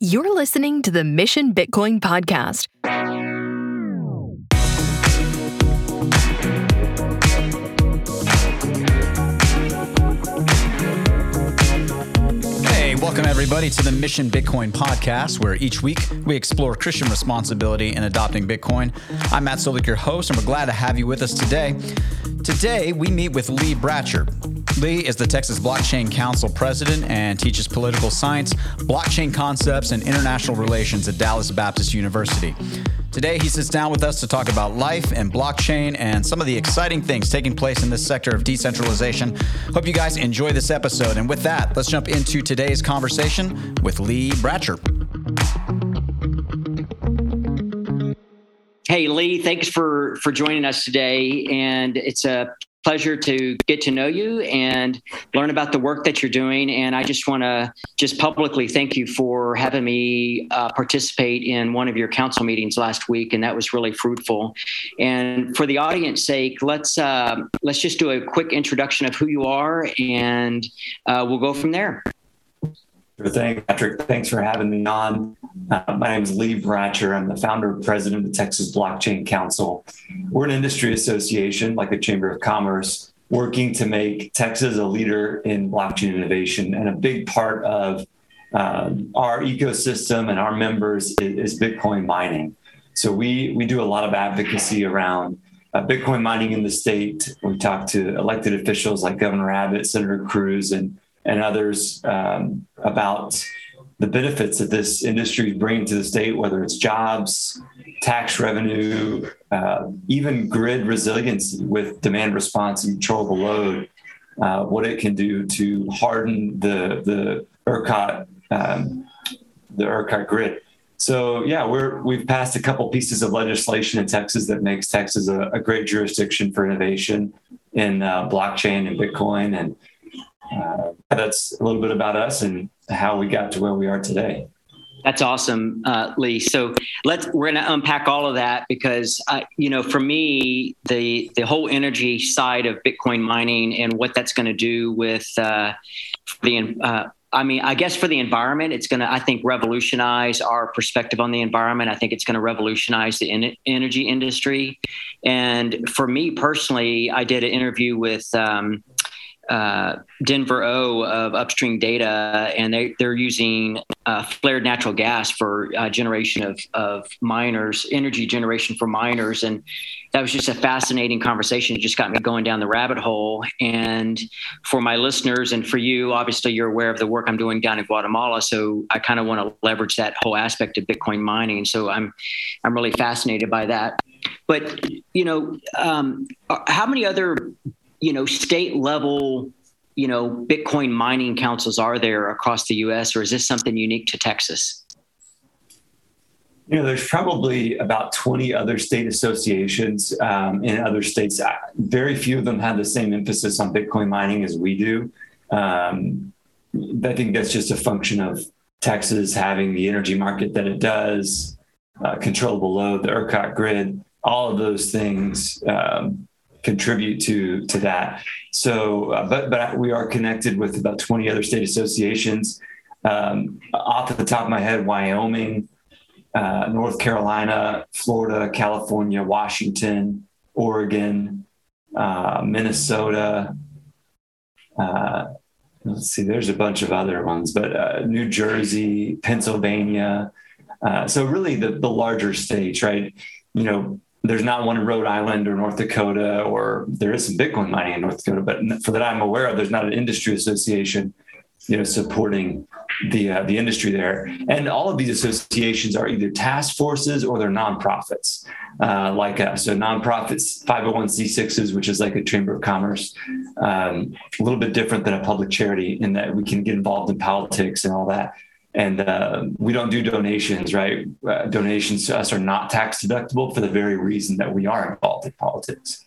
You're listening to the Mission Bitcoin Podcast. Welcome everybody to the Mission Bitcoin podcast, where each week we explore Christian responsibility in adopting Bitcoin. I'm Matt Solik, your host, and we're glad to have you with us today. Today, we meet with Lee Bratcher. Lee is the Texas Blockchain Council president and teaches political science, blockchain concepts, and international relations at Dallas Baptist University. Today, he sits down with us to talk about life and blockchain and some of the exciting things taking place in this sector of decentralization. Hope you guys enjoy this episode. And with that, let's jump into today's conversation with Lee Bratcher. Hey Lee, thanks for for joining us today, and it's a pleasure to get to know you and learn about the work that you're doing. And I just want to just publicly thank you for having me uh, participate in one of your council meetings last week, and that was really fruitful. And for the audience sake, let's uh, let's just do a quick introduction of who you are, and uh, we'll go from there. Sure thing, Patrick. Thanks for having me on. Uh, my name is Lee Bratcher. I'm the founder and president of the Texas Blockchain Council. We're an industry association, like the Chamber of Commerce, working to make Texas a leader in blockchain innovation. And a big part of uh, our ecosystem and our members is, is, Bitcoin mining. So we we do a lot of advocacy around uh, Bitcoin mining in the state. We talk to elected officials like Governor Abbott, Senator Cruz, and and others um, about the benefits that this industry is bringing to the state, whether it's jobs, tax revenue, uh, even grid resiliency with demand response and controllable load, uh, what it can do to harden the the ERCOT um, the ERCOT grid. So yeah, we're we've passed a couple pieces of legislation in Texas that makes Texas a, a great jurisdiction for innovation in uh, blockchain and Bitcoin and uh, that's a little bit about us and how we got to where we are today. That's awesome, uh, Lee. So let's we're going to unpack all of that because uh, you know, for me, the the whole energy side of Bitcoin mining and what that's going to do with uh, the uh, I mean, I guess for the environment, it's going to, I think, revolutionize our perspective on the environment. I think it's going to revolutionize the en- energy industry. And for me personally, I did an interview with um, uh, Denver O of Upstream Data, and they, they're using uh, flared natural gas for uh, generation of, of miners, energy generation for miners. And that was just a fascinating conversation. It just got me going down the rabbit hole. And for my listeners and for you, obviously, you're aware of the work I'm doing down in Guatemala. So I kind of want to leverage that whole aspect of Bitcoin mining. So I'm, I'm really fascinated by that. But, you know, um, how many other you know, state level, you know, Bitcoin mining councils are there across the U.S., or is this something unique to Texas? You know, there's probably about 20 other state associations um, in other states. Very few of them have the same emphasis on Bitcoin mining as we do. Um, I think that's just a function of Texas having the energy market that it does, uh, controllable load, the ERCOT grid, all of those things um, contribute to to that. So, uh, but but we are connected with about 20 other state associations. Um, off the top of my head, Wyoming, uh, North Carolina, Florida, California, Washington, Oregon, uh, Minnesota. Uh, let's see, there's a bunch of other ones, but uh, New Jersey, Pennsylvania. Uh, so really, the the larger states, right? You know, there's not one in Rhode Island or North Dakota, or there is some Bitcoin mining in North Dakota, but for that I'm aware of, there's not an industry association, you know, supporting the uh, the industry there. And all of these associations are either task forces or they're nonprofits, uh, like us. So nonprofits, 501c6s, which is like a chamber of commerce, um, a little bit different than a public charity in that we can get involved in politics and all that and uh, we don't do donations, right? Uh, donations to us are not tax deductible for the very reason that we are involved in politics.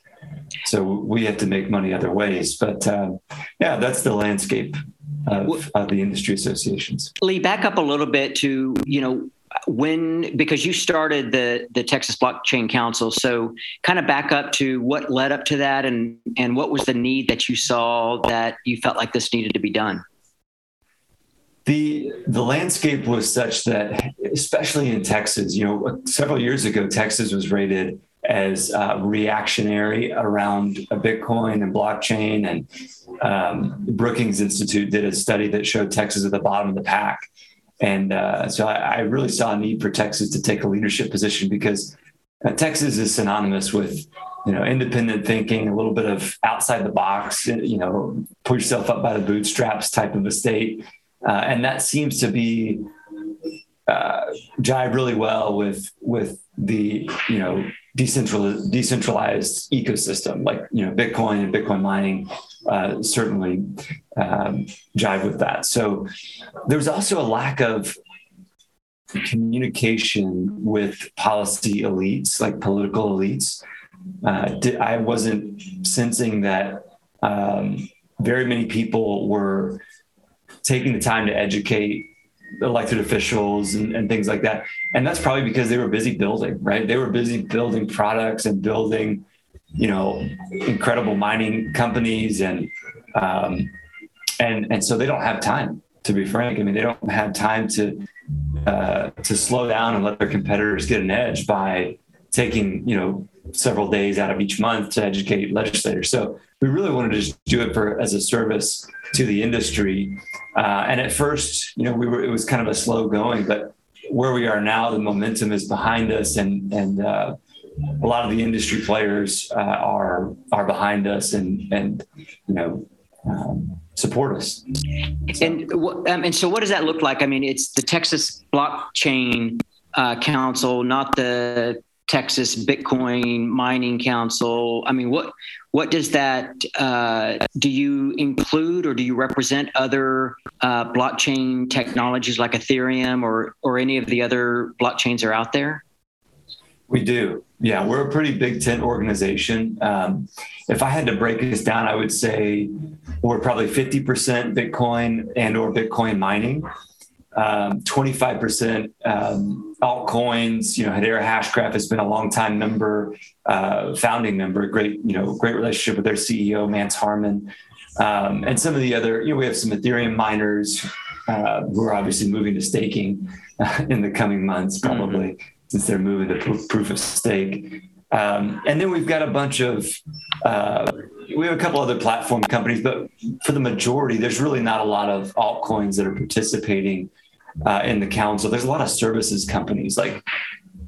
So we have to make money other ways. But um, yeah, that's the landscape of, of the industry associations. Lee, back up a little bit to you know when because you started the the Texas Blockchain Council, so kind of back up to what led up to that, and and what was the need that you saw that you felt like this needed to be done the the landscape was such that, especially in Texas, you know, several years ago, Texas was rated as uh, reactionary around Bitcoin and blockchain, and um, Brookings Institute did a study that showed Texas at the bottom of the pack. And uh, so I, I, really saw a need for Texas to take a leadership position because uh, Texas is synonymous with you know independent thinking, a little bit of outside the box, you know, pull yourself up by the bootstraps type of a state, uh, and that seems to be uh, jive really well with with the you know decentralized decentralized ecosystem like you know Bitcoin and Bitcoin mining uh, certainly um, jive with that. So there's also a lack of communication with policy elites, like political elites. Uh, I wasn't sensing that um, very many people were taking the time to educate elected officials and, and, things like that. And that's probably because they were busy building, right? They were busy building products and building, you know, incredible mining companies and um, and and so they don't have time. To be frank, I mean, they don't have time to uh, to slow down and let their competitors get an edge by taking you know several days out of each month to educate legislators. So we really wanted to just do it for as a service to the industry. Uh, and at first, you know, we were it was kind of a slow going, but where we are now, the momentum is behind us, and and uh, a lot of the industry players uh, are are behind us, and and you know um, support us. And um, and so, what does that look like? I mean, it's the Texas Blockchain uh, Council, not the Texas Bitcoin Mining Council. I mean, what what does that? Uh, do you include or do you represent other uh, blockchain technologies like Ethereum or or any of the other blockchains that are out there? We do. Yeah, we're a pretty big tent organization. Um, if I had to break this down, I would say we're probably 50% Bitcoin and or Bitcoin mining, um, 25% um, altcoins. You know, Hedera Hashgraph has been a long time member, uh, founding member, great, you know, great relationship with their CEO, Mance Harmon. Um, and some of the other, you know, we have some Ethereum miners uh, who are obviously moving to staking uh, in the coming months, probably. Mm-hmm since they're moving to proof of stake. Um, and then we've got a bunch of, uh, we have a couple other platform companies, but for the majority, there's really not a lot of altcoins that are participating uh, in the council. There's a lot of services companies like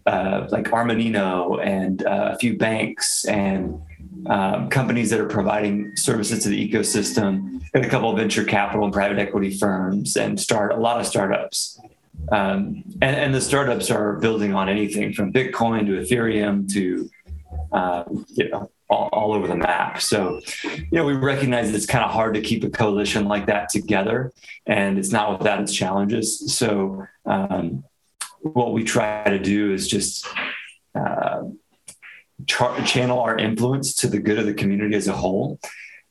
uh, like Armanino and uh, a few banks and um, companies that are providing services to the ecosystem, and a couple of venture capital and private equity firms, and start a lot of startups. Um, and, and, the startups are building on anything from Bitcoin to Ethereum to uh, you know all, all, over the map. So you know we recognize it's kind of hard to keep a coalition like that together, and it's not without its challenges. So um, what we try to do is just uh, channel our influence to the good of the community as a whole.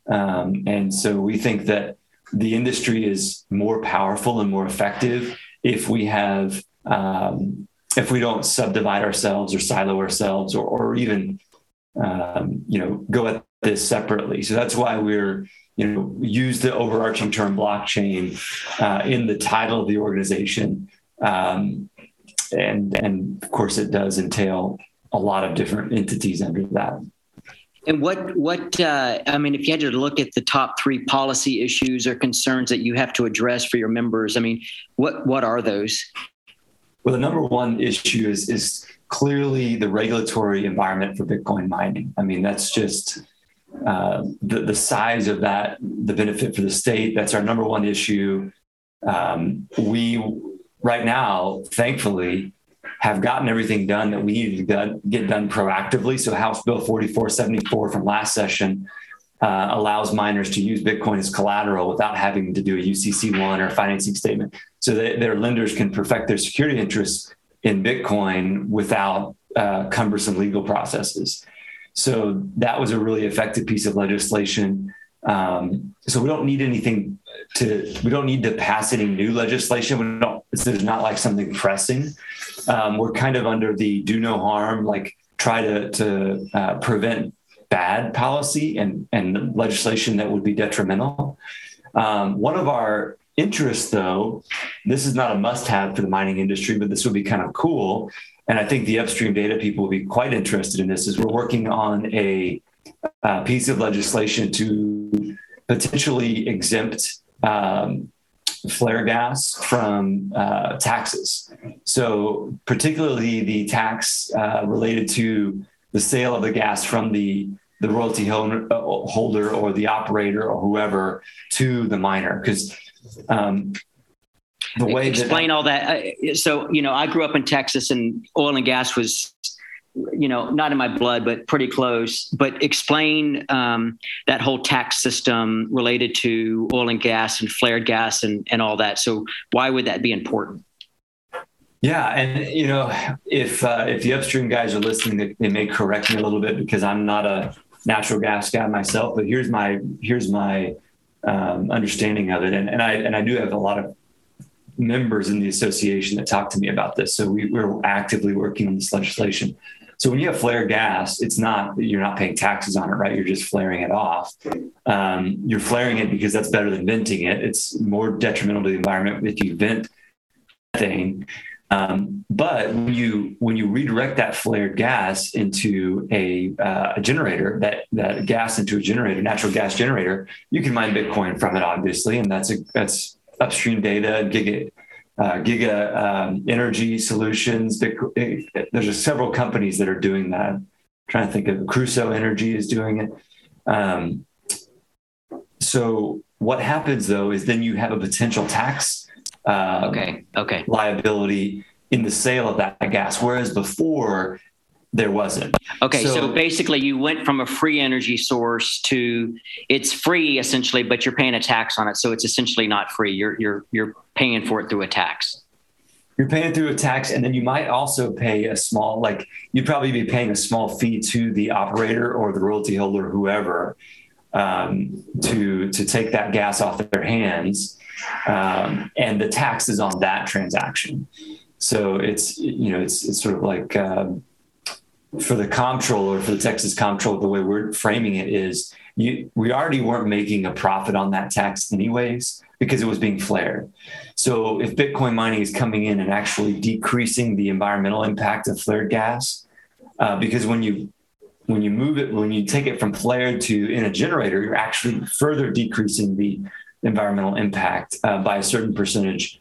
Um, and so we think that the industry is more powerful and more effective if we have um, if we don't subdivide ourselves or silo ourselves or, or even um, you know go at this separately. So that's why we're you know use the overarching term blockchain uh, in the title of the organization. Um, and and of course it does entail a lot of different entities under that. And what what uh, I mean, if you had to look at the top three policy issues or concerns that you have to address for your members, I mean, what what are those? Well, the number one issue is is clearly the regulatory environment for Bitcoin mining. I mean, that's just uh, the the size of that, the benefit for the state. That's our number one issue. Um, we right now, thankfully, have gotten everything done that we needed to get done proactively. So House Bill 4474 from last session uh, allows miners to use Bitcoin as collateral without having to do a UCC1 or a financing statement. So that their lenders can perfect their security interests in Bitcoin without uh, cumbersome legal processes. So that was a really effective piece of legislation. Um, so we don't need anything to, we don't need to pass any new legislation. We don't, there's not like something pressing um, we're kind of under the do no harm, like try to to uh, prevent bad policy and and legislation that would be detrimental. Um, one of our interests, though, this is not a must have for the mining industry, but this would be kind of cool. And I think the upstream data people will be quite interested in this. Is we're working on a, a piece of legislation to potentially exempt um, flare gas from uh, taxes. So, particularly the tax uh, related to the sale of the gas from the the royalty holder or the operator or whoever to the miner because um, the way explain that, all that. Uh, so you know i grew up in texas and oil and gas was you know not in my blood but pretty close. But explain um, that whole tax system related to oil and gas and flared gas and, and all that. So why would that be important? Yeah, and you know, if uh, if the upstream guys are listening, they, they, may correct me a little bit because I'm not a natural gas guy myself. But here's my here's my um, understanding of it, and, and I and I do have a lot of members in the association that talk to me about this. So we, we're actively working on this legislation. So when you have flare gas, it's not you're not paying taxes on it, right? You're just flaring it off. Um, you're flaring it because that's better than venting it. It's more detrimental to the environment if you vent thing um, but when you when you redirect that flared gas into a, uh, a generator, that that gas into a generator, natural gas generator, you can mine Bitcoin from it, obviously, and that's a that's upstream data, giga uh, giga um, energy solutions. Bitcoin, there's several companies that are doing that. I'm trying to think of Crusoe Energy is doing it. Um, so what happens though is then you have a potential tax um, okay. Okay. liability in the sale of that gas, whereas before there wasn't. Okay, so, so, basically you went from a free energy source to it's free essentially, but you're paying a tax on it, so it's essentially not free. You're you're you're paying for it through a tax. You're paying through a tax, and then you might also pay a small, like you'd probably be paying a small fee to the operator or the royalty holder, whoever, um, to to take that gas off their hands um, and the tax is on that transaction. So it's you know it's it's sort of like um, for the comptroller for the Texas comptroller the way we're framing it is you, we already weren't making a profit on that tax anyways because it was being flared. So if Bitcoin mining is coming in and actually decreasing the environmental impact of flared gas, uh, because when you when you move it when you take it from flared to in a generator, you're actually further decreasing the environmental impact uh, by a certain percentage,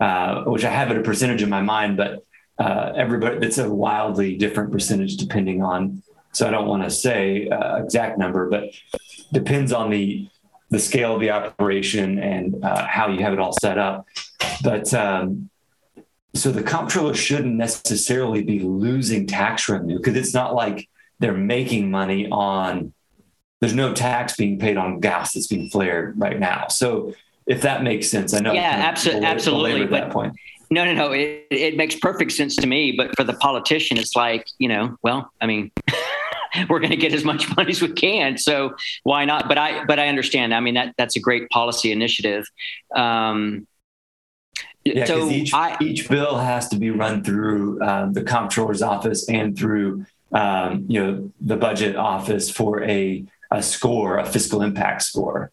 uh, which I have at a percentage in my mind, but uh, everybody it's a wildly different percentage depending on. So I don't want to say uh, exact number, but depends on the the scale of the operation and uh, how you have it all set up. But um, so the comptroller shouldn't necessarily be losing tax revenue because it's not like they're making money on there's no tax being paid on gas that's being flared right now. So if that makes sense, I know. Yeah, absolutely, absolutely. But point. no, no, no. It, it makes perfect sense to me. But for the politician, it's like you know, well, I mean. we're going to get as much money as we can so why not but i but i understand i mean that that's a great policy initiative um, yeah, so each, I, each bill has to be run through um, the comptroller's office and through um, you know the budget office for a a score, a fiscal impact score.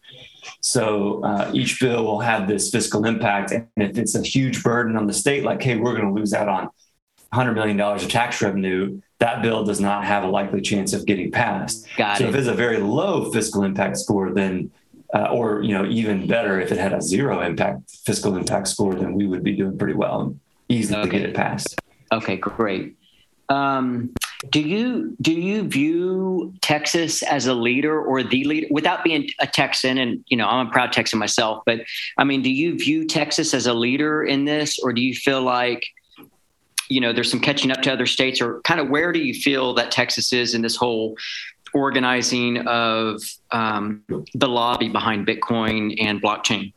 So uh, each bill will have this fiscal impact. And if it's a huge burden on the state, like, hey, we're going to lose out on $100 million of tax revenue, that bill does not have a likely chance of getting passed. Got so it. if it's a very low fiscal impact score, then uh, or you know even better if it had a zero impact fiscal impact score, then we would be doing pretty well and easily okay. get it passed. Okay, great. Um, do you do you view Texas as a leader or the leader without being a Texan? And you know, I'm a proud Texan myself, but I mean, do you view Texas as a leader in this, or do you feel like you know there's some catching up to other states, or kind of where do you feel that Texas is in this whole organizing of um, the lobby behind Bitcoin and blockchain?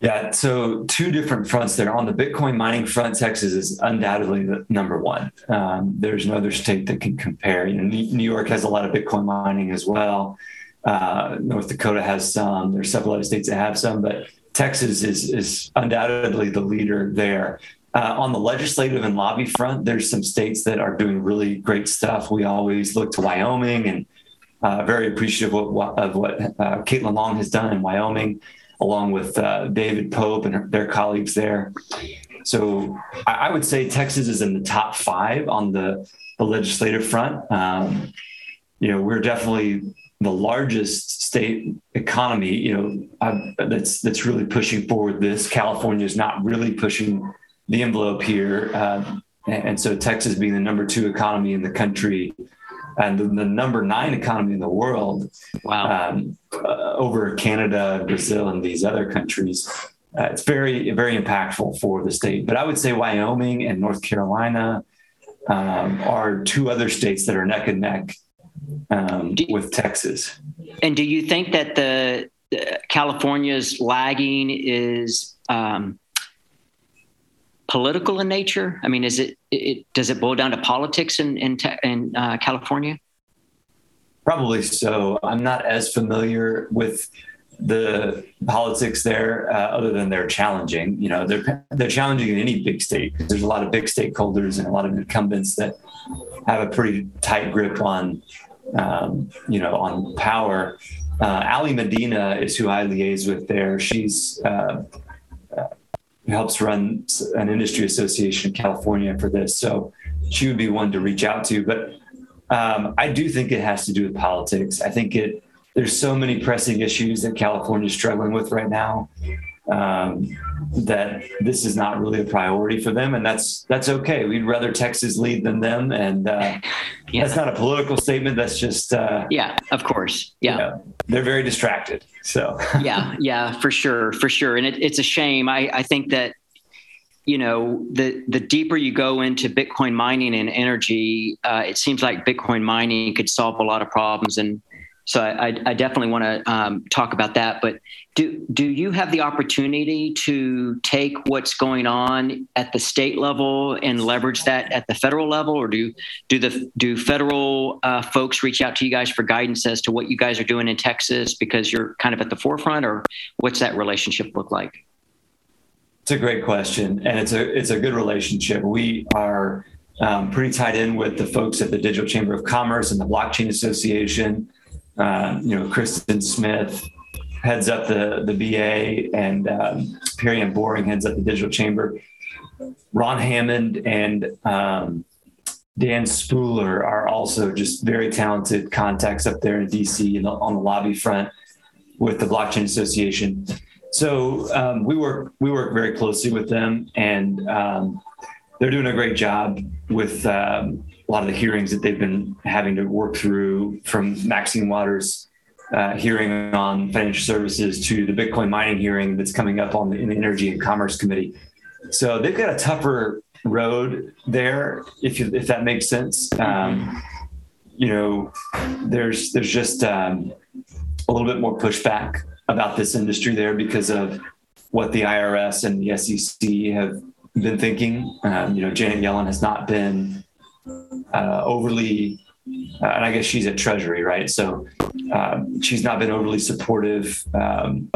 Yeah, so two different fronts there. On the Bitcoin mining front, Texas is undoubtedly the number one. Um, there's no other state that can compare. You know, New York has a lot of Bitcoin mining as well. Uh, North Dakota has some. There's several other states that have some, but Texas is is undoubtedly the leader there. Uh, on the legislative and lobby front, there's some states that are doing really great stuff. We always look to Wyoming and uh, very appreciative of what, of what uh, Caitlin Long has done in Wyoming. Along with uh, David Pope and their colleagues there. So I, I, would say Texas is in the top five on the, the legislative front. Um, you know, we're definitely the largest state economy. You know, I've, that's that's really pushing forward this. California is not really pushing the envelope here, uh, and so Texas being the number two economy in the country and the, the number nine economy in the world. Wow. Um, uh, over Canada, Brazil, and these other countries. Uh, it's very, very impactful for the state. But I would say Wyoming and North Carolina um, are two other states that are neck and neck um, with Texas. And do you think that the, the California's lagging is um, political in nature? I mean, is it, it does it boil down to politics in in, in uh, California? Probably so. I'm not as familiar with the politics there, uh, other than they're challenging. You know, they're they're challenging in any big state. There's a lot of big stakeholders and a lot of incumbents that have a pretty tight grip on, um, you know, on power. Uh, Ali Medina is who I liaise with there. She's uh, who helps run an industry association in California for this. So she would be one to reach out to. But um, I do think it has to do with politics. I think it there's so many pressing issues that California is struggling with right now um, that this is not really a priority for them, and that's that's okay. We'd rather Texas lead than them, and uh, yeah. that's not a political statement. That's just uh, yeah, of course, yeah. You know, they're very distracted. So yeah, yeah, for sure, for sure, and it, it's a shame. I I think that you know the the deeper you go into bitcoin mining and energy uh, it seems like bitcoin mining could solve a lot of problems and so I, I definitely want to um, talk about that. But do do you have the opportunity to take what's going on at the state level and leverage that at the federal level, or do do the do federal uh, folks reach out to you guys for guidance as to what you guys are doing in Texas because you're kind of at the forefront, or what's that relationship look like? It's a great question, and it's a it's a good relationship. We are um, pretty tied in with the folks at the Digital Chamber of Commerce and the Blockchain Association uh, you know, Kristin Smith heads up the, the BA and um, Perianne Boring heads up the digital chamber. Ron Hammond and um, Dan Spuller are also just very talented contacts up there in DC and on the lobby front with the Blockchain Association. So um, we work we work very closely with them, and um, they're doing a great job with um, a lot of the hearings that they've been having to work through from Maxine Waters' uh, hearing on financial services to the Bitcoin mining hearing that's coming up on the, in the Energy and Commerce Committee. So they've got a tougher road there, if you, if that makes sense. Um, you know, there's there's just um, a little bit more pushback about this industry there because of what the IRS and the SEC have been thinking. Um, you know, Janet Yellen has not been uh, overly, uh, and I guess she's at Treasury, right? So um, she's not been overly supportive. Um,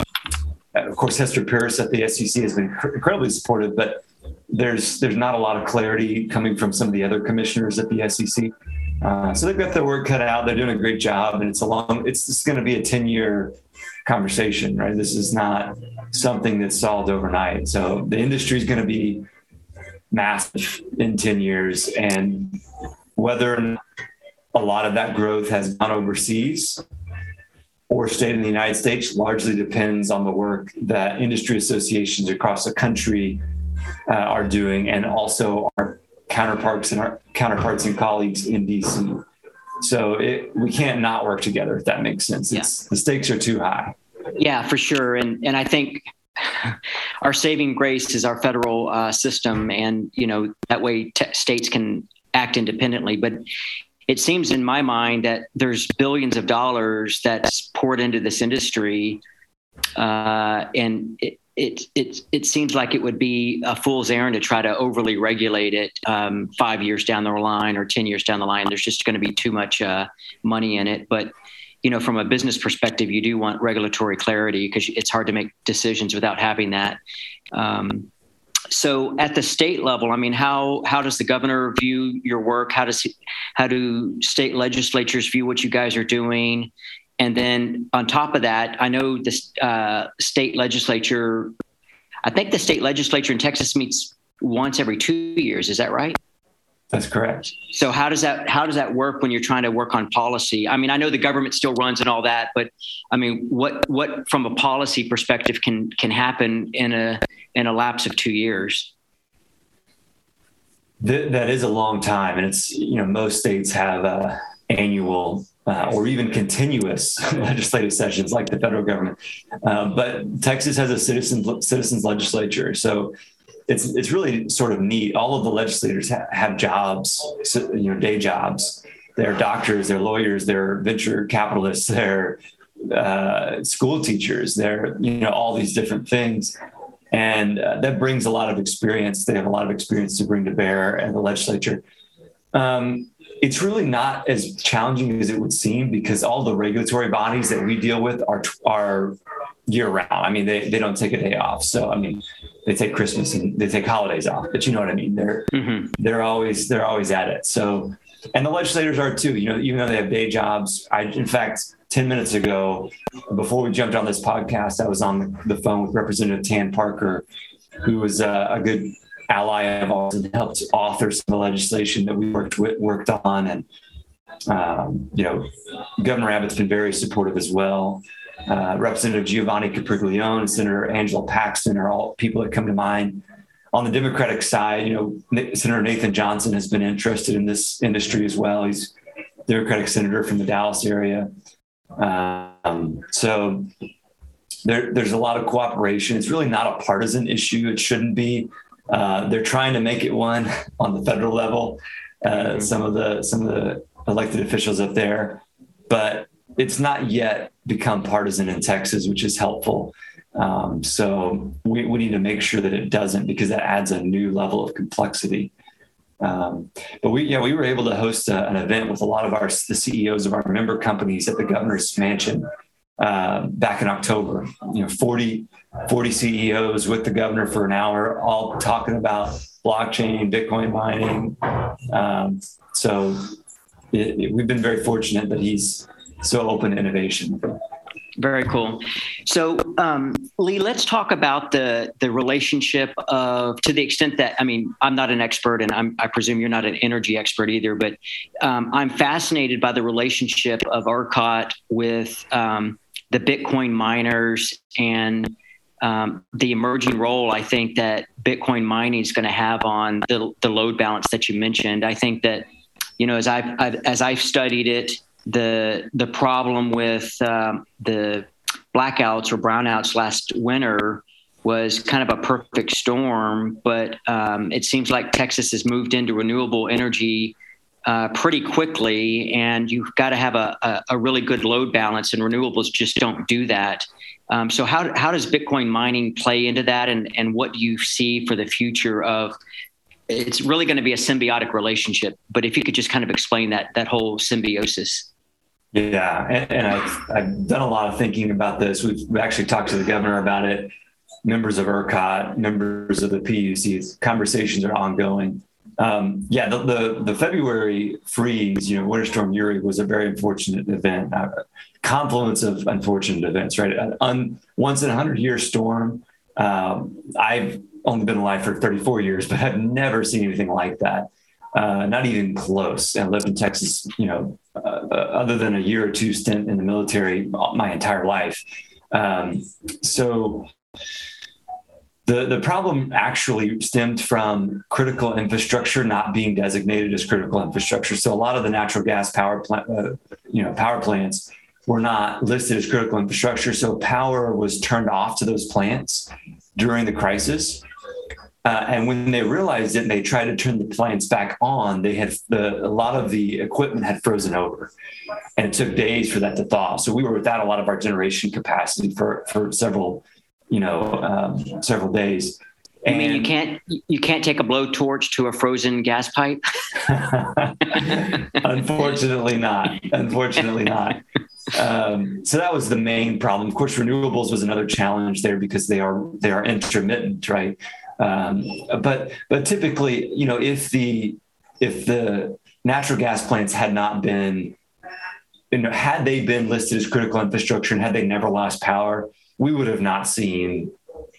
of course, Hester Peirce at the SEC has been cr- incredibly supportive, but there's there's not a lot of clarity coming from some of the other commissioners at the SEC. Uh, so they've got their work cut out. They're doing a great job, and it's a long. It's, it's going to be a ten year conversation, right? This is not something that's solved overnight. So the industry is going to be massive in 10 years. And whether a lot of that growth has gone overseas or stayed in the United States largely depends on the work that industry associations across the country uh, are doing and also our counterparts and our counterparts and colleagues in DC. So it, we can't not work together if that makes sense. It's, yeah. The stakes are too high. Yeah, for sure. And and I think our saving grace is our federal uh, system, and you know that way t- states can act independently. But it seems in my mind that there's billions of dollars that's poured into this industry, uh, and it, it it it seems like it would be a fool's errand to try to overly regulate it um, five years down the line or ten years down the line. There's just going to be too much uh, money in it, but you know, from a business perspective, you do want regulatory clarity because it's hard to make decisions without having that. Um, so, at the state level, I mean, how how does the governor view your work? How does he, how do state legislatures view what you guys are doing? and then on top of that, I know the uh, state legislature. I think the state legislature in Texas meets once every two years. Is that right? That's correct. So how does that how does that work when you're trying to work on policy? I mean, I know the government still runs and all that, but I mean, what what from a policy perspective can can happen in a in a lapse of two years? That, that is a long time, and it's you know most states have uh, annual uh, or even continuous legislative sessions like the federal government, uh, but Texas has a citizen citizens legislature, so it's it's really sort of neat. All of the legislators ha- have jobs, you know, day jobs. They're doctors, they're lawyers, they're venture capitalists, they're uh, school teachers, they're you know all these different things, and uh, that brings a lot of experience. They have a lot of experience to bring to bear in the legislature. Um, it's really not as challenging as it would seem because all the regulatory bodies that we deal with are are year round. I mean, they, they don't take a day off. So I mean, they take Christmas and they take holidays off. But you know what I mean? They're mm-hmm. they're always they're always at it. So and the legislators are too. You know, even though they have day jobs. I in fact. 10 minutes ago, before we jumped on this podcast, I was on the phone with Representative Tan Parker, who was a, a good ally of ours and helped author some of the legislation that we worked with, worked on. And um, you know, Governor Abbott's been very supportive as well. Uh, Representative Giovanni Capriglione, Senator Angela Paxton are all people that come to mind. On the Democratic side, you know, Senator Nathan Johnson has been interested in this industry as well. He's Democratic senator from the Dallas area. Um, so there, there's a lot of cooperation. It's really not a partisan issue. It shouldn't be. Uh, they're trying to make it one on the federal level. Uh, mm-hmm. Some of the some of the elected officials up there, but it's not yet become partisan in Texas, which is helpful. Um, so we, we need to make sure that it doesn't because that adds a new level of complexity. Um, but we, yeah, we were able to host a, an event with a lot of our the CEOs of our member companies at the governor's mansion uh, back in October. You know, 40, 40 CEOs with the governor for an hour, all talking about blockchain, Bitcoin mining. Um, so it, it, we've been very fortunate that he's so open innovation. Very cool. So, um, Lee, let's talk about the the relationship of, to the extent that I mean, I'm not an expert, and I'm, i presume you're not an energy expert either. But um, I'm fascinated by the relationship of ERCOT with um, the Bitcoin miners and um, the emerging role I think that Bitcoin mining is going to have on the, the load balance that you mentioned. I think that you know as I've, I've as I've studied it the the problem with um, the blackouts or brownouts last winter was kind of a perfect storm, but um, it seems like Texas has moved into renewable energy uh, pretty quickly, and you've got to have a, a, a, really good load balance, and renewables just don't do that. Um, so, how, how does Bitcoin mining play into that, and, and what do you see for the future of it's really going to be a symbiotic relationship. But if you could just kind of explain that that whole symbiosis. Yeah, and, and I've, I've done a lot of thinking about this. We've actually talked to the governor about it. Members of ERCOT, members of the PUCs. conversations are ongoing. Um, yeah, the, the, the February freeze, you know, Winter Storm Uri was a very unfortunate event, a confluence of unfortunate events, right? An un, once in a hundred year storm. Um, I've only been alive for 34 years, but I've never seen anything like that. Uh, not even close. I lived in Texas, you know, uh, other than a year or two stint in the military my entire life. Um, so the, the problem actually stemmed from critical infrastructure not being designated as critical infrastructure. So a lot of the natural gas power plant, uh, you know, power plants were not listed as critical infrastructure. So power was turned off to those plants during the crisis. Uh, and when they realized it, and they tried to turn the plants back on. They had the, a lot of the equipment had frozen over, and it took days for that to thaw. So we were without a lot of our generation capacity for for several, you know, um, several days. And I mean you can't you can't take a blowtorch to a frozen gas pipe? Unfortunately, not. Unfortunately, not. Um, so that was the main problem. Of course, renewables was another challenge there because they are they are intermittent, right? Um, but but typically, you know, if the if the natural gas plants had not been you know, had they been listed as critical infrastructure and had they never lost power, we would have not seen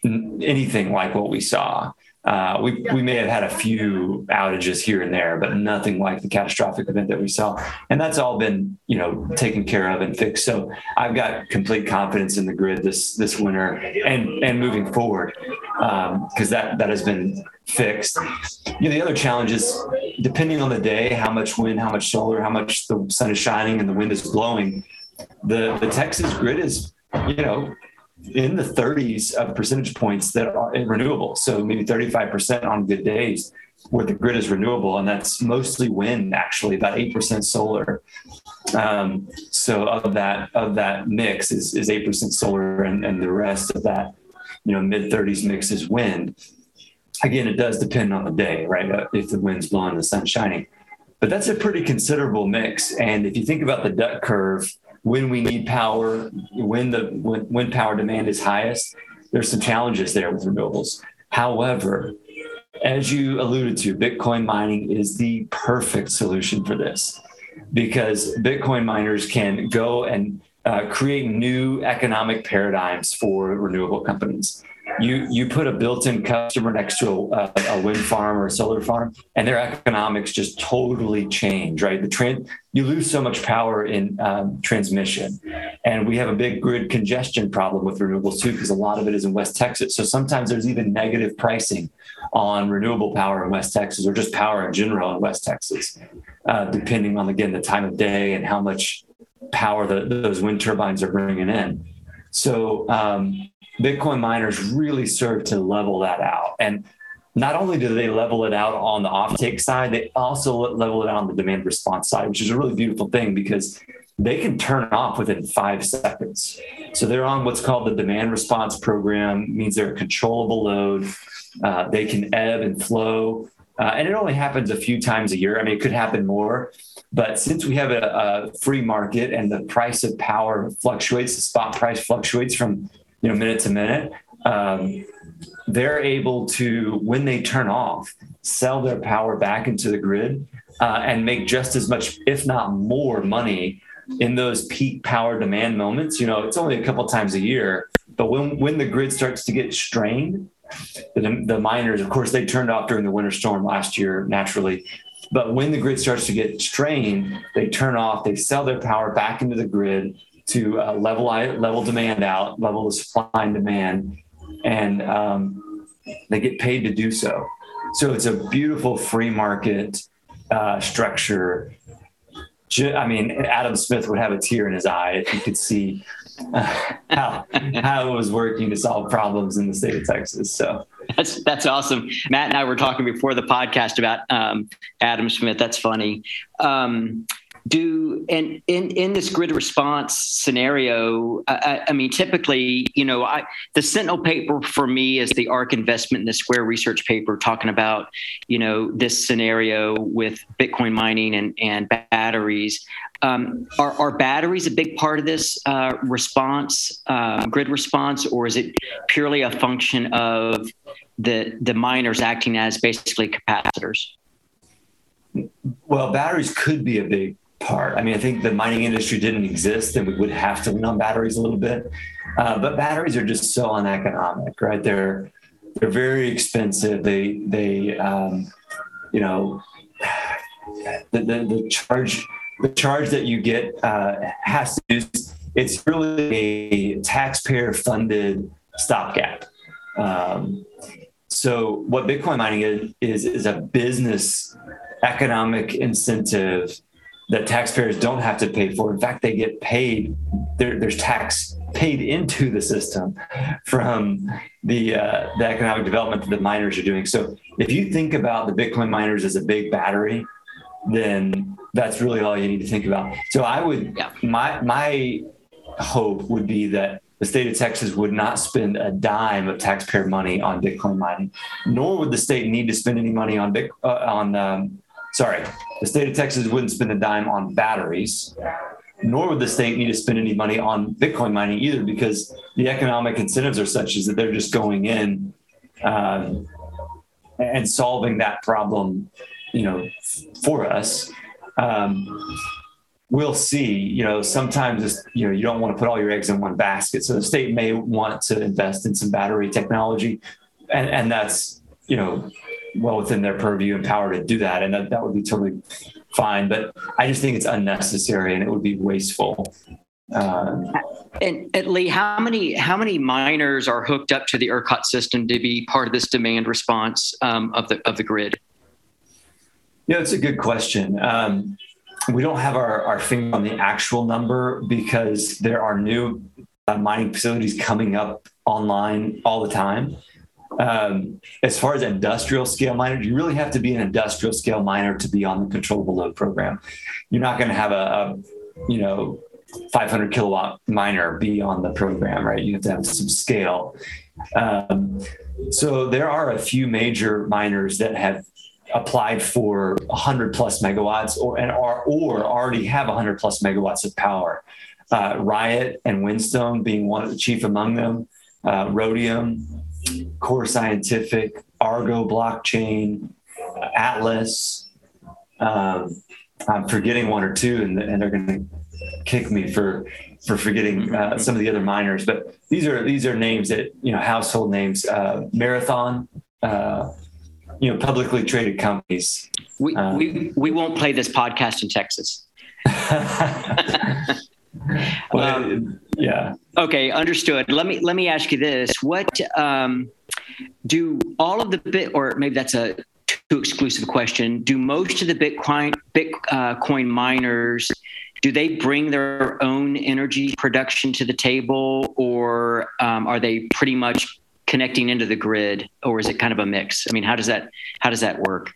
anything like what we saw. Uh, we, we may have had a few outages here and there, but nothing like the catastrophic event that we saw. And that's all been, you know, taken care of and fixed. So I've got complete confidence in the grid this this winter and and moving forward because um, that that has been fixed. You know, the other challenge is depending on the day, how much wind, how much solar, how much the sun is shining and the wind is blowing. The the Texas grid is, you know, in the 30s of percentage points that are renewable. So maybe 35% on good days where the grid is renewable. And that's mostly wind, actually, about 8% solar. Um, so of that of that mix is, is 8% solar and, and the rest of that, you know, mid 30s mix is wind. Again, it does depend on the day, right? Uh, if the wind's blowing, the sun's shining. But that's a pretty considerable mix. And if you think about the duck curve, when we need power, when the when, when power demand is highest, there's some challenges there with renewables. However, as you alluded to, Bitcoin mining is the perfect solution for this because Bitcoin miners can go and uh, create new economic paradigms for renewable companies you you put a built-in customer next to a, a, wind farm or a solar farm and their economics just totally change right? The trend you lose so much power in um, transmission. And we have a big grid congestion problem with renewables too because a lot of it is in west texas. So sometimes there's even negative pricing on renewable power in west texas or just power in general in west texas uh, depending on again the time of day and how much power the, those wind turbines are bringing in. So um, Bitcoin miners really serve to level that out. And not only do they level it out on the offtake side, they also level it out on the demand response side, which is a really beautiful thing because they can turn off within five seconds. So they're on what's called the demand response program, means they're a controllable load. Uh, they can ebb and flow. Uh, and it only happens a few times a year. I mean, it could happen more. But since we have a, a free market and the price of power fluctuates, the spot price fluctuates from you know minute to minute um, they're able to when they turn off sell their power back into the grid uh, and make just as much if not more money in those peak power demand moments. You know it's only a couple times a year but when when the grid starts to get strained the, the miners of course they turned off during the winter storm last year naturally. But when the grid starts to get strained they turn off they sell their power back into the grid to uh, level level demand out, level the supply and demand, and um, they get paid to do so. So it's a beautiful free market uh, structure. I mean, Adam Smith would have a tear in his eye if he could see uh, how how it was working to solve problems in the state of Texas. So that's that's awesome. Matt and I were talking before the podcast about um, Adam Smith. That's funny. Um, do and in in this grid response scenario I, I, mean typically you know I, the sentinel paper for me is the ark investment in the square research paper talking about you know this scenario with bitcoin mining and and batteries. Um, are, are batteries a big part of this uh, response uh, grid response or is it purely a function of the the miners acting as basically capacitors? Well batteries could be a big part. I mean, I think the mining industry didn't exist, and we would have to lean on batteries a little bit. Uh, but batteries are just so uneconomic, right? They're they're very expensive. They they um, you know the, the, the charge the charge that you get uh, has to do. It's really a taxpayer funded stopgap. Um, so what Bitcoin mining is, is is a business economic incentive that taxpayers don't have to pay for. In fact, they get paid. There, there's tax paid into the system from the uh, the economic development that the miners are doing. So if you think about the Bitcoin miners as a big battery, then that's really all you need to think about. So I would yeah. my my hope would be that the state of Texas would not spend a dime of taxpayer money on Bitcoin mining, nor would the state need to spend any money on Bitcoin, uh, on um, sorry, the state of Texas wouldn't spend a dime on batteries, nor would the state need to spend any money on Bitcoin mining either, because the economic incentives are such as that they're just going in um, and solving that problem, you know, for us. Um, we'll see. You know, sometimes you know you don't want to put all your eggs in one basket. So the state may want to invest in some battery technology, and and that's you know well within their purview and power to do that, and that, that would be totally fine. But I just think it's unnecessary and it would be wasteful. Um, and, and, Lee, how many how many miners are hooked up to the ERCOT system to be part of this demand response um, of the of the grid? Yeah, it's a good question. Um, we don't have our, our finger on the actual number because there are new uh, mining facilities coming up online all the time. Um, as far as industrial scale miners, you really have to be an industrial scale miner to be on the controllable load program. You're not going to have a, a, you know, 500 kilowatt miner be on the program, right? You have to have some scale. Um, so there are a few major miners that have applied for 100 plus megawatts or and are or already have 100 plus megawatts of power. Uh, Riot and Whinstone being one of the chief among them. Uh, Rhodium, Core Scientific, Argo Blockchain, Atlas. Um, I'm forgetting one or two, and, and they're going to kick me for for forgetting uh, some of the other miners. But these are these are names that you know household names. Uh, Marathon, uh, you know, publicly traded companies. We um, we we won't play this podcast in Texas. well, um, yeah. Okay, understood. Let me let me ask you this: What um, do all of the bit, or maybe that's a too exclusive question? Do most of the Bitcoin Bitcoin miners do they bring their own energy production to the table, or um, are they pretty much connecting into the grid, or is it kind of a mix? I mean, how does that how does that work?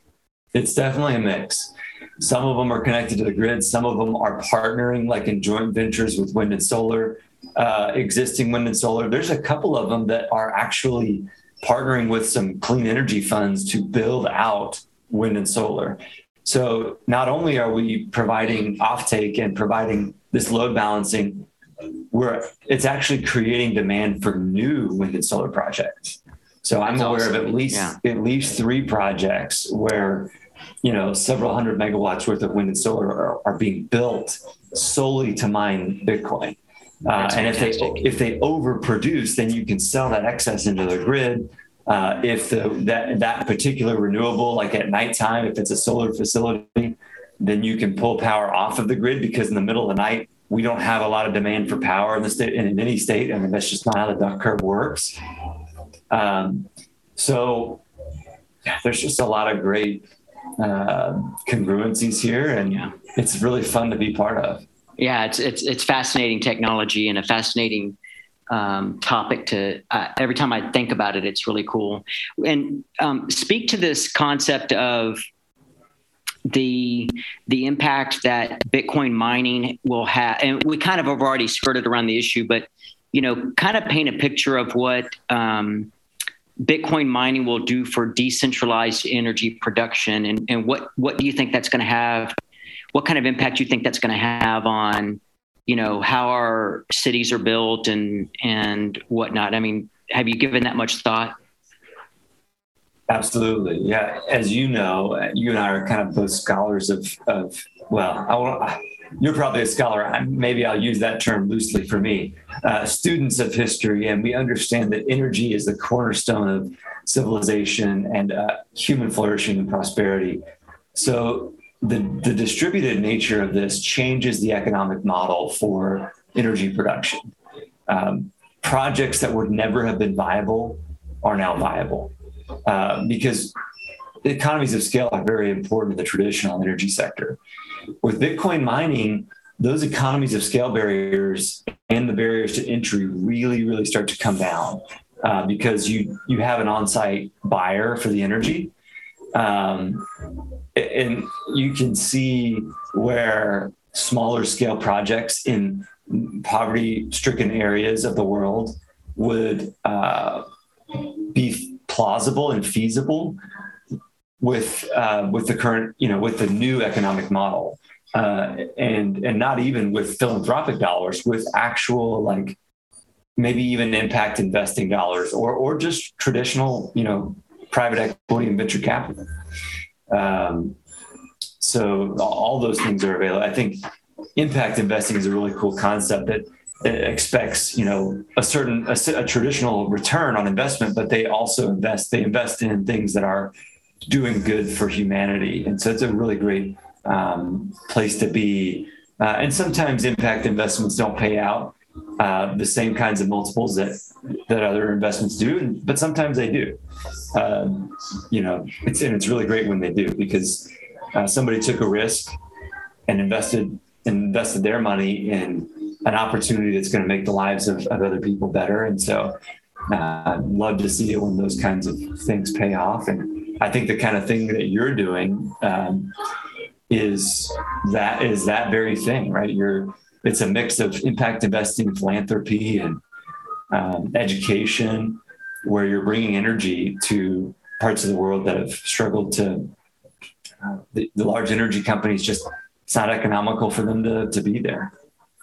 It's definitely a mix. Some of them are connected to the grid. Some of them are partnering, like in joint ventures with wind and solar, uh, existing wind and solar. There's a couple of them that are actually partnering with some clean energy funds to build out wind and solar. So not only are we providing offtake and providing this load balancing, we're it's actually creating demand for new wind and solar projects. So I'm aware awesome. of at least yeah. at least three projects where you know several hundred megawatts worth of wind and solar are, are being built solely to mine Bitcoin. Uh, and if they if they overproduce, then you can sell that excess into the grid uh, if the, that that particular renewable, like at nighttime, if it's a solar facility, then you can pull power off of the grid because in the middle of the night we don't have a lot of demand for power in the state in any state. I mean that's just not how the duck curve works. Um, so there's just a lot of great uh, congruencies here, and yeah. it's really fun to be part of. Yeah, it's it's it's fascinating technology and a fascinating um, topic to uh, every time I think about it, it's really cool. And um, speak to this concept of the the impact that Bitcoin mining will have. And we kind of have already skirted around the issue, but you know, kind of paint a picture of what um, Bitcoin mining will do for decentralized energy production, and, and what what do you think that's going to have? What kind of impact do you think that's going to have on you know how our cities are built and and whatnot? I mean have you given that much thought? Absolutely. Yeah as you know you and i are kind of both scholars of of well i you're probably a scholar. Maybe i'll use that term loosely for me. Uh, students of history and we understand that energy is the cornerstone of civilization and uh, human flourishing and prosperity. So the, the distributed nature of this changes the economic model for energy production. Um, projects that would never have been viable are now viable uh, because economies of scale are very important in the traditional energy sector. With Bitcoin mining, those economies of scale barriers and the barriers to entry really, really start to come down uh, because you you have an on-site buyer for the energy. Um, and you can see where smaller scale projects in poverty stricken areas of the world would uh, be plausible and feasible with uh, with the current you know with the new economic model. Uh, and and not even with philanthropic dollars with actual like maybe even impact investing dollars or or just traditional you know private equity and venture capital um, so all those things are available. I think impact investing is a really cool concept that expects you know a certain a, a, traditional return on investment but they also invest they invest in things that are doing good for humanity. And so it's a really great um, place to be. Uh, and sometimes impact investments don't pay out uh, the same kinds of multiples that that other investments do but sometimes they do um, you know it's and it's really great when they do because uh, somebody took a risk and invested invested their money in an opportunity that's going to make the lives of, of other people better. And so, uh, love to see it when those kinds of things pay off. And I think the kind of thing that you're doing um, is that is that very thing, right? You're it's a mix of impact investing, philanthropy, and um, education, where you're bringing energy to parts of the world that have struggled to. Uh, the, the large energy companies just it's not economical for them to, to be there.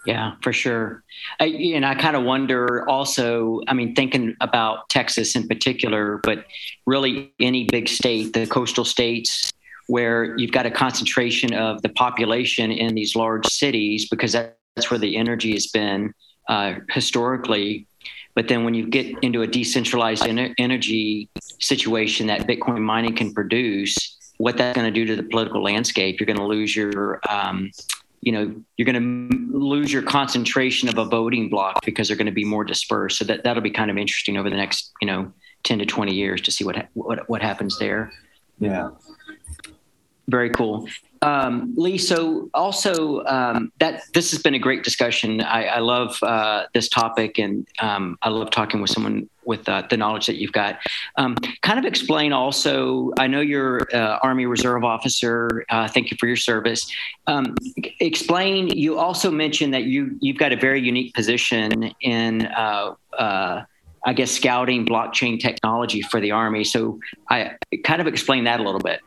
Yeah, for sure. I, and I kind of wonder also, I mean, thinking about Texas in particular, but really any big state, the coastal states, where you've got a concentration of the population in these large cities, because that's where the energy has been uh, historically. But then when you get into a decentralized ener- energy situation that Bitcoin mining can produce, what that's going to do to the political landscape, you're going to lose your um, you know you're going to lose your concentration of a voting block because they're going to be more dispersed. So that that'll be kind of interesting over the next you know 10 to 20 years to see what what what happens there. Yeah. Very cool. Um, Lee, so also um, that this has been a great discussion. I, I love uh, this topic, and um, I love talking with someone with uh, the knowledge that you've got. Um, kind of explain also. I know you're uh, Army Reserve officer. Uh, thank you for your service. Um, explain. You also mentioned that you you've got a very unique position in. Uh, uh, I guess scouting blockchain technology for the Army. So I kind of explain that a little bit.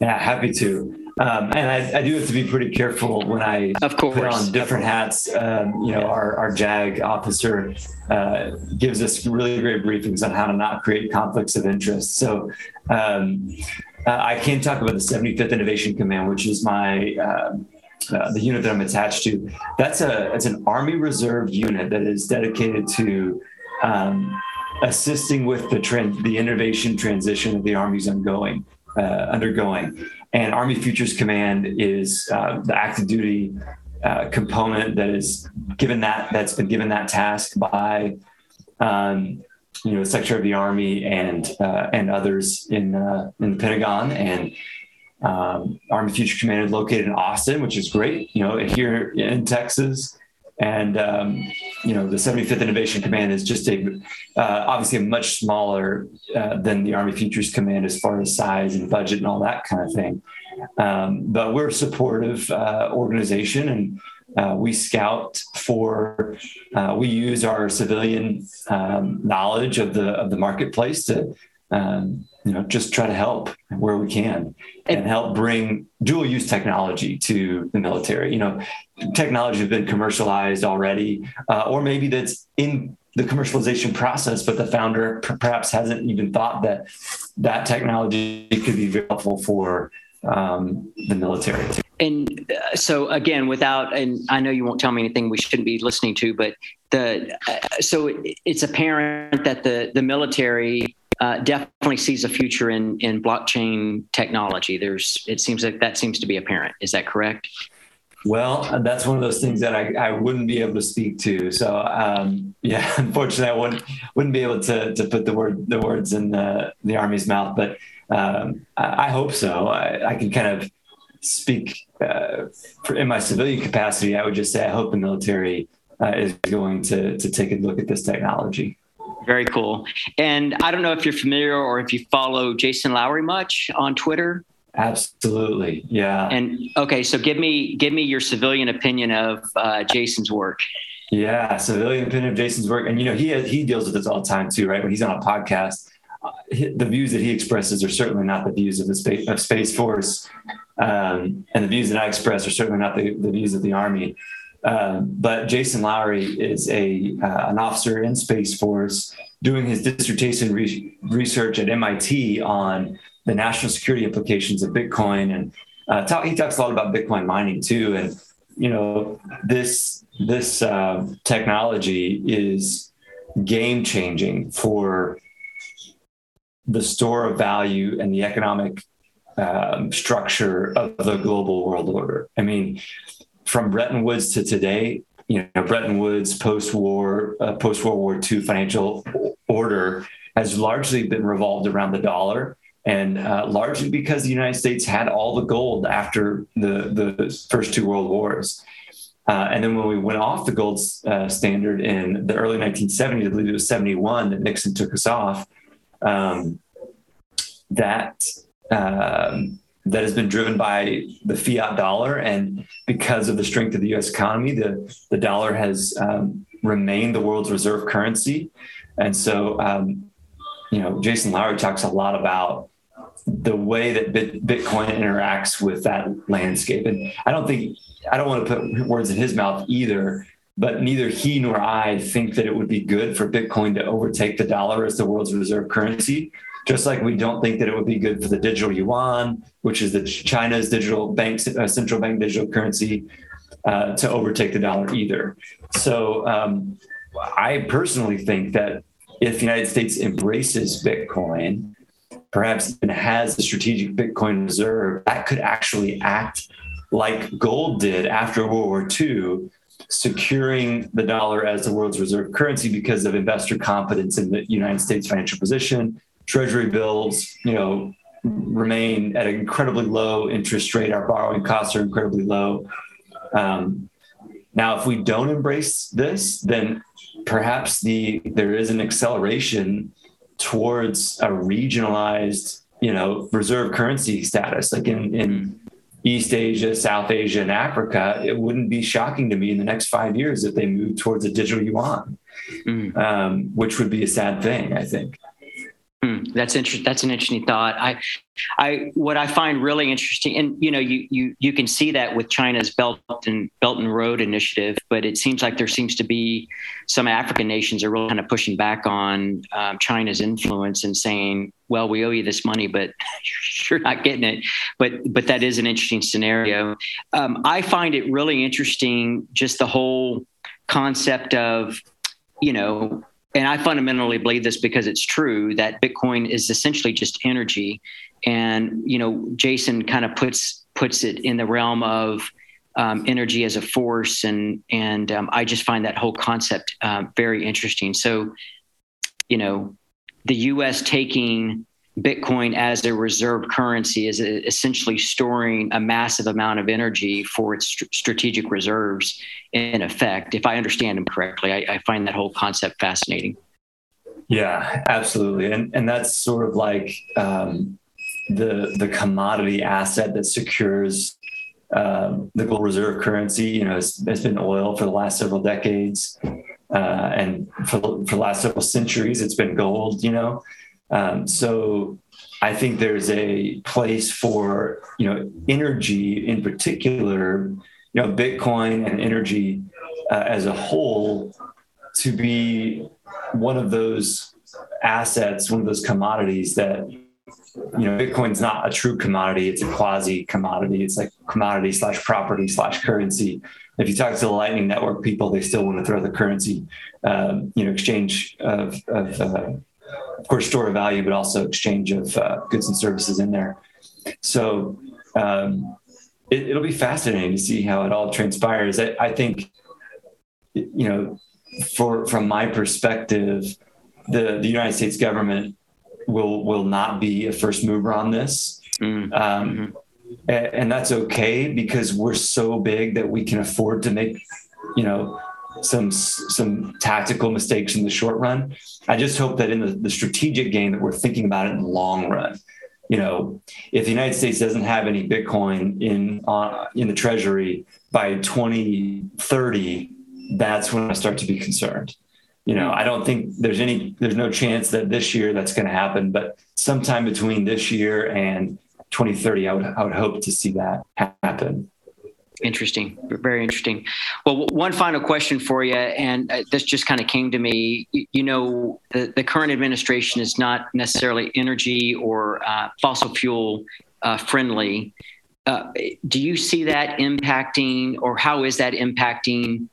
Yeah, happy to. Um, and I, I, do have to be pretty careful when I of course. put on different hats. Um, you know, our, our JAG officer uh, gives us really great briefings on how to not create conflicts of interest. So um, uh, I can talk about the 75th Innovation Command, which is my um, uh, the unit that I'm attached to. That's a it's an Army Reserve unit that is dedicated to um, assisting with the trend, the innovation transition that the Army's ongoing uh, undergoing. And Army Futures Command is uh, the active duty uh, component that is given that that's been given that task by um, you know the Secretary of the Army and uh, and others in uh, in the Pentagon and um, Army Futures Command is located in Austin, which is great. You know here in Texas. And um, you know the 75th Innovation Command is just a uh, obviously a much smaller uh, than the Army Futures Command as far as size and budget and all that kind of thing. Um, but we're a supportive uh, organization, and uh, we scout for. Uh, we use our civilian um, knowledge of the of the marketplace to um, you know just try to help where we can and help bring dual use technology to the military. You know technology has been commercialized already uh, or maybe that's in the commercialization process but the founder perhaps hasn't even thought that that technology could be very helpful for um, the military. And uh, so again without and i know you won't tell me anything we shouldn't be listening to but the uh, so it, it's apparent that the the military uh, definitely sees a future in in blockchain technology. There's it seems like that seems to be apparent. Is that correct? Well, that's one of those things that I, I wouldn't be able to speak to. So um, yeah, unfortunately, I wouldn't wouldn't be able to to put the word the words in the the army's mouth. But um, I, I, hope so. I, I, can kind of speak uh, for, in my civilian capacity. I would just say I hope the military uh, is going to to take a look at this technology. Very cool. And I don't know if you're familiar or if you follow Jason Lowery much on Twitter. Absolutely, yeah. And okay, so give me give me your civilian opinion of uh, Jason's work. Yeah, civilian opinion of Jason's work, and you know he has, he deals with this all the time too, right? When he's on a podcast, uh, the views that he expresses are certainly not the views of the space of Space Force, um, and the views that I express are certainly not the, the views of the Army. Um, but Jason Lowery is a uh, an officer in Space Force doing his dissertation re- research at MIT on the national security implications of Bitcoin, and uh, he talks a lot about Bitcoin mining too. And you know, this this uh, technology is game changing for the store of value and the economic um, structure of the global world order. I mean, from Bretton Woods to today, you know, Bretton Woods post-war, uh, post-World War II financial order has largely been revolved around the dollar, and uh, largely because the United States had all the gold after the the first two world wars. Uh, and then when we went off the gold uh, standard in the early 1970s, I believe it was 71 that Nixon took us off. Um, that um, that has been driven by the fiat dollar, and because of the strength of the U.S. economy, the the dollar has um, remained the world's reserve currency. And so, um, you know, Jason Lowery talks a lot about the way that Bitcoin interacts with that landscape, and I don't think I don't want to put words in his mouth either. But neither he nor I think that it would be good for Bitcoin to overtake the dollar as the world's reserve currency just like we don't think that it would be good for the digital yuan, which is the China's digital bank, uh, central bank digital currency, uh, to overtake the dollar either. So um, I personally think that if the United States embraces Bitcoin, perhaps even has the strategic Bitcoin reserve, that could actually act like gold did after World War II, securing the dollar as the world's reserve currency because of investor confidence in the United States financial position treasury bills, you know, remain at an incredibly low interest rate. Our borrowing costs are incredibly low. Um, now, if we don't embrace this, then perhaps the there is an acceleration towards a regionalized, you know, reserve currency status, like in in East Asia, South Asia, and Africa. It wouldn't be shocking to me in the next five years if they move towards a digital yuan, mm. um, which would be a sad thing, I think. Hmm, that's interesting. That's an interesting thought. I, I, what I find really interesting, and you know, you you you can see that with China's Belt and Belt and Road Initiative, but it seems like there seems to be some African nations are really kind of pushing back on um, China's influence and saying, "Well, we owe you this money, but you're not getting it." But but that is an interesting scenario. Um, I find it really interesting, just the whole concept of, you know, and I fundamentally believe this because it's true that Bitcoin is essentially just energy, and you know, Jason kind of puts puts it in the realm of um, energy as a force, and and um, I just find that whole concept uh, very interesting. So, you know, the U.S. taking Bitcoin as a reserve currency is essentially storing a massive amount of energy for its st- strategic reserves. In effect, if I understand him correctly, I, I, find that whole concept fascinating. Yeah, absolutely, and and that's sort of like um, the the commodity asset that secures um, the global reserve currency. You know, it's, it's been oil for the last several decades, uh, and for for the last several centuries, it's been gold. You know. Um, so I think there's a place for you know energy in particular, you know Bitcoin and energy uh, as a whole to be one of those assets, one of those commodities that you know Bitcoin's not a true commodity; it's a quasi commodity. It's like commodity slash property slash currency. If you talk to the Lightning Network people, they still want to throw the currency, um, you know, exchange of, of uh, of course, store of value, but also exchange of uh, goods and services in there. So um, it, will be fascinating to see how it all transpires. I, I, think, you know, for from my perspective, the the United States government will will not be a first mover on this. Mm-hmm. Um, and that's okay because we're so big that we can afford to make, you know, some some tactical mistakes in the short run. I just hope that in the, the strategic game that we're thinking about it in the long run. You know, if the United States doesn't have any Bitcoin in uh, in the Treasury by 2030, that's when I start to be concerned. You know, I don't think there's any there's no chance that this year that's going to happen, but sometime between this year and 2030, I would I would hope to see that happen. Interesting, very interesting. Well, one final question for you, and uh, this just kind of came to me. You know, the, the current administration is not necessarily energy or uh, fossil fuel uh, friendly. uh, do you see that impacting, or how is that impacting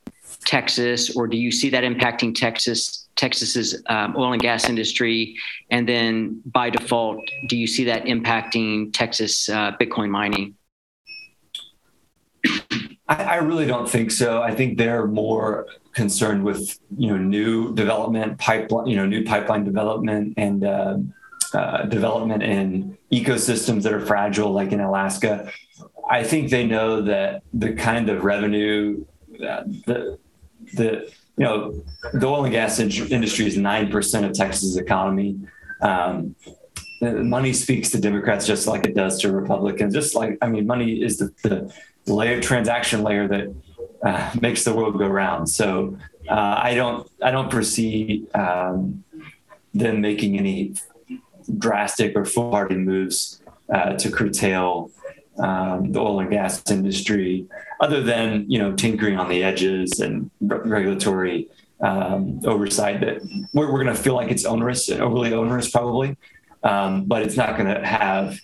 Texas, or do you see that impacting Texas? Texas's um, oil and gas industry, and then by default, do you see that impacting Texas uh, Bitcoin mining? I, I, really don't think so. I think they're more concerned with you know new development pipeline, you know new pipeline development and uh, uh, development in ecosystems that are fragile, like in Alaska. I think they know that the kind of revenue, uh, the the you know the oil and gas in- industry is nine percent of Texas's economy. Um, money speaks to Democrats just like it does to Republicans. Just like I mean, money is the, the layer transaction layer that uh, makes the world go round. So uh, I don't I don't foresee um, them making any drastic or foolhardy moves uh, to curtail um, the oil and gas industry, other than you know tinkering on the edges and re- regulatory um, oversight that we're, we're going to feel like it's onerous, and overly onerous probably, um, but it's not going to have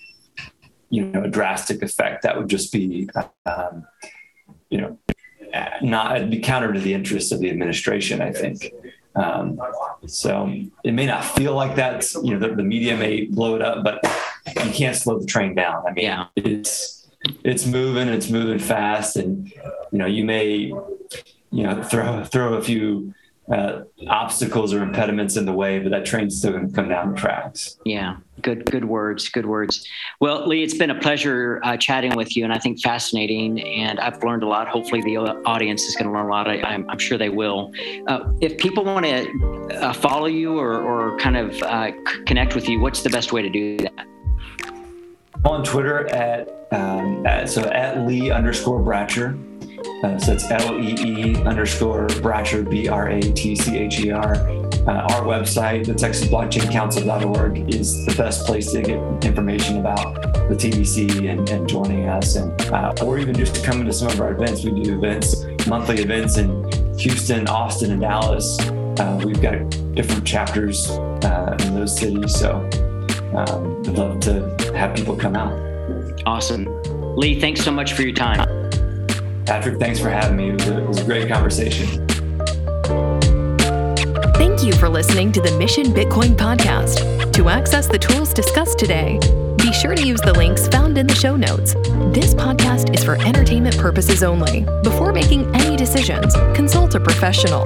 you know a drastic effect. That would just be um, you know not be counter to the interests of the administration. I think. Um, so it may not feel like that. You know, the, the, media may blow it up, but you can't slow the train down. I mean, yeah. it's it's moving, it's moving fast, and you know, you may you know throw throw a few uh, obstacles or impediments in the way, but that train's still going to come down the tracks. Yeah, good, good words, good words. Well, Lee, it's been a pleasure uh, chatting with you, and I think fascinating. And I've learned a lot. Hopefully, the audience is going to learn a lot. I, am I'm sure they will. Uh, if people want to uh, follow you or, or kind of uh, c- connect with you, what's the best way to do that? On Twitter at, um, at so at Lee underscore Bratcher. Uh, so it's L E E underscore Bratcher, B R A T C H E R. Uh, our website, the Texas Blockchain Council.org, is the best place to get information about the TBC and, and joining us, and uh, or even just coming to some of our events. We do events, monthly events in Houston, Austin, and Dallas. Uh, we've got different chapters uh, in those cities, so um, I'd love to have people come out. Awesome. Lee, thanks so much for your time. Patrick, thanks for having me. It was, a, it was a great conversation. Thank you for listening to the Mission Bitcoin podcast. To access the tools discussed today, be sure to use the links found in the show notes. This podcast is for entertainment purposes only. Before making any decisions, consult a professional.